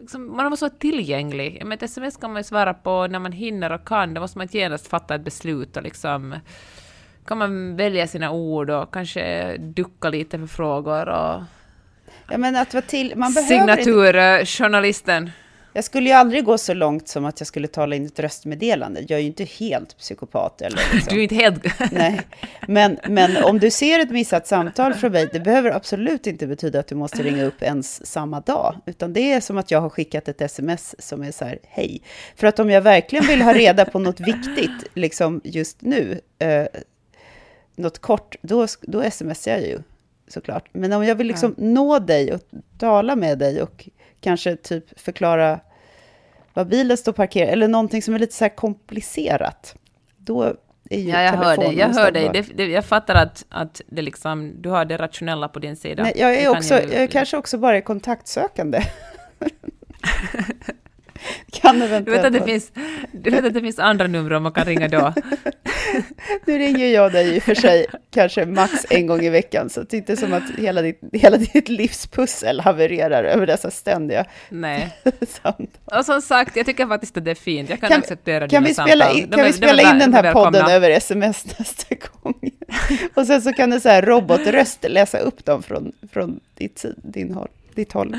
liksom, man måste vara tillgänglig. Men ett sms kan man ju svara på när man hinner och kan. Då måste man genast fatta ett beslut och liksom kan man välja sina ord och kanske ducka lite för frågor och... Ja, men att vara till... Man Signaturjournalisten. Inte... Jag skulle ju aldrig gå så långt som att jag skulle tala in ett röstmeddelande. Jag är ju inte helt psykopat. Eller liksom. Du är inte helt... Nej. Men, men om du ser ett missat samtal från mig, det behöver absolut inte betyda att du måste ringa upp ens samma dag. Utan det är som att jag har skickat ett sms som är så här, hej. För att om jag verkligen vill ha reda på något viktigt, liksom just nu, eh, något kort, då, då smsar jag ju såklart. Men om jag vill liksom ja. nå dig och tala med dig och kanske typ förklara var bilen står parkerad, eller någonting som är lite så här komplicerat, då är ju Ja, jag hör dig. Jag hör dig. Det, det, jag fattar att, att det liksom, du har det rationella på din sida. Nej, jag är, också, jag kanske också bara är kontaktsökande. kan eventuellt du vet, att det finns, du vet att det finns andra nummer om man kan ringa då? nu ringer jag dig i och för sig kanske max en gång i veckan, så det är inte som att hela ditt, hela ditt livspussel havererar över dessa ständiga Nej. och som sagt, jag tycker faktiskt att det är fint. Jag kan, kan acceptera kan dina vi spela samtal. In, kan vi spela in den här podden över sms nästa gång? och sen så kan du så här robotröst läsa upp dem från, från ditt, din håll ditt håll.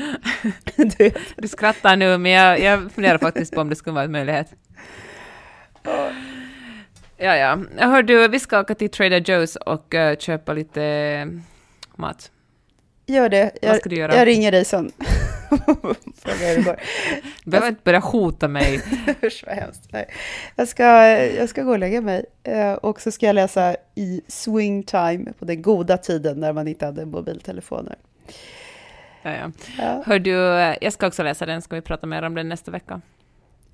du, du skrattar nu, men jag, jag funderar faktiskt på om det skulle vara en möjlighet. Ja, ja. Hör du, vi ska åka till Trader Joe's och uh, köpa lite uh, mat. Gör det. Jag, Vad ska du göra? Jag ringer dig sen. Du behöver inte börja hota mig. Usch vad hemskt. Nej. Jag, ska, jag ska gå och lägga mig uh, och så ska jag läsa i swing time på den goda tiden när man inte hade mobiltelefoner. Ja, ja. ja. Hör du, jag ska också läsa den, ska vi prata mer om den nästa vecka.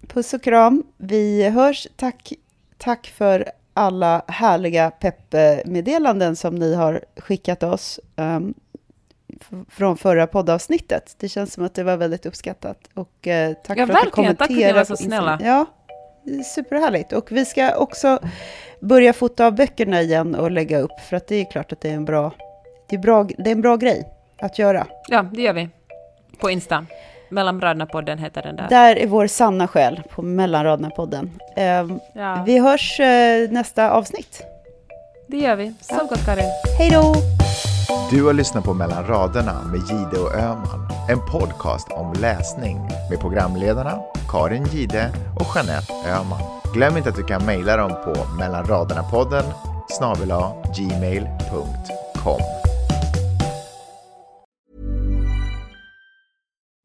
Puss och kram, vi hörs. Tack, tack för alla härliga peppmeddelanden som ni har skickat oss um, från förra poddavsnittet. Det känns som att det var väldigt uppskattat. Och uh, tack ja, för att du kommenterade. Tack för att ni var så snälla. Ja, superhärligt. Och vi ska också börja fota av böckerna igen och lägga upp, för att det är klart att det är en bra, det är bra, det är en bra grej att göra. Ja, det gör vi. På Insta. Mellanraderna-podden heter den där. Där är vår sanna själ på Mellanraderna-podden. Eh, ja. Vi hörs eh, nästa avsnitt. Det gör vi. Sov ja. gott, Karin. Hej då! Du har lyssnat på Mellan raderna med Gide och Öman. En podcast om läsning med programledarna Karin Gide och Jeanette Öman. Glöm inte att du kan mejla dem på mellanraderna-podden snabel gmail.com.